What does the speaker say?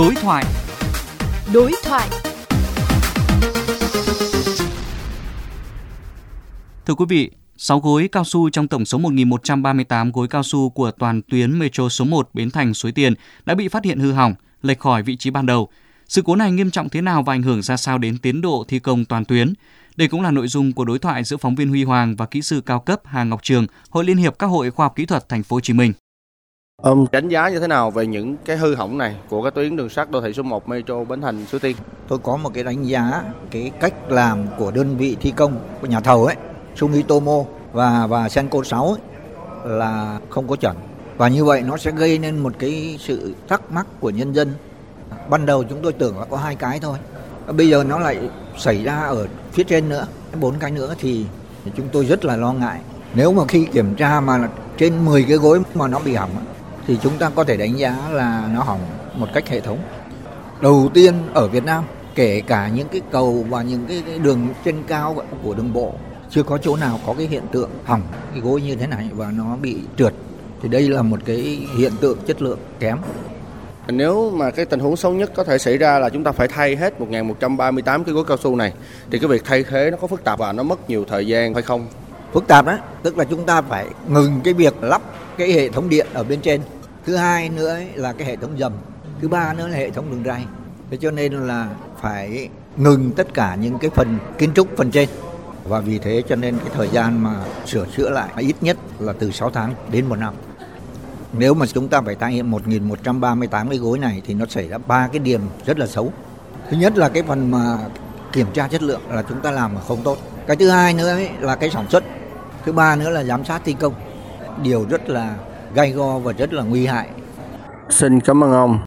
Đối thoại. Đối thoại. Thưa quý vị, 6 gối cao su trong tổng số 1.138 gối cao su của toàn tuyến Metro số 1 Bến Thành Suối Tiền đã bị phát hiện hư hỏng, lệch khỏi vị trí ban đầu. Sự cố này nghiêm trọng thế nào và ảnh hưởng ra sao đến tiến độ thi công toàn tuyến? Đây cũng là nội dung của đối thoại giữa phóng viên Huy Hoàng và kỹ sư cao cấp Hà Ngọc Trường, Hội Liên hiệp các hội khoa học kỹ thuật Thành phố Hồ Chí Minh. Ông đánh giá như thế nào về những cái hư hỏng này của cái tuyến đường sắt đô thị số 1 Metro Bến Thành Suối Tiên? Tôi có một cái đánh giá cái cách làm của đơn vị thi công của nhà thầu ấy, Sumitomo và và Senko 6 ấy, là không có chuẩn. Và như vậy nó sẽ gây nên một cái sự thắc mắc của nhân dân. Ban đầu chúng tôi tưởng là có hai cái thôi. Bây giờ nó lại xảy ra ở phía trên nữa, bốn cái nữa thì chúng tôi rất là lo ngại. Nếu mà khi kiểm tra mà trên 10 cái gối mà nó bị hỏng thì chúng ta có thể đánh giá là nó hỏng một cách hệ thống. Đầu tiên ở Việt Nam, kể cả những cái cầu và những cái, cái đường trên cao của đường bộ chưa có chỗ nào có cái hiện tượng hỏng cái gối như thế này và nó bị trượt thì đây là một cái hiện tượng chất lượng kém nếu mà cái tình huống xấu nhất có thể xảy ra là chúng ta phải thay hết 1.138 cái gối cao su này thì cái việc thay thế nó có phức tạp và nó mất nhiều thời gian hay không? Phức tạp đó, tức là chúng ta phải ngừng cái việc lắp cái hệ thống điện ở bên trên. Thứ hai nữa là cái hệ thống dầm. Thứ ba nữa là hệ thống đường ray. Thế cho nên là phải ngừng tất cả những cái phần kiến trúc phần trên và vì thế cho nên cái thời gian mà sửa chữa lại ít nhất là từ 6 tháng đến một năm. Nếu mà chúng ta phải thay hiện 1.138 cái gối này thì nó xảy ra ba cái điểm rất là xấu. Thứ nhất là cái phần mà kiểm tra chất lượng là chúng ta làm mà không tốt. Cái thứ hai nữa ấy là cái sản xuất. Thứ ba nữa là giám sát thi công. Điều rất là gai go và rất là nguy hại. Xin cảm ơn ông.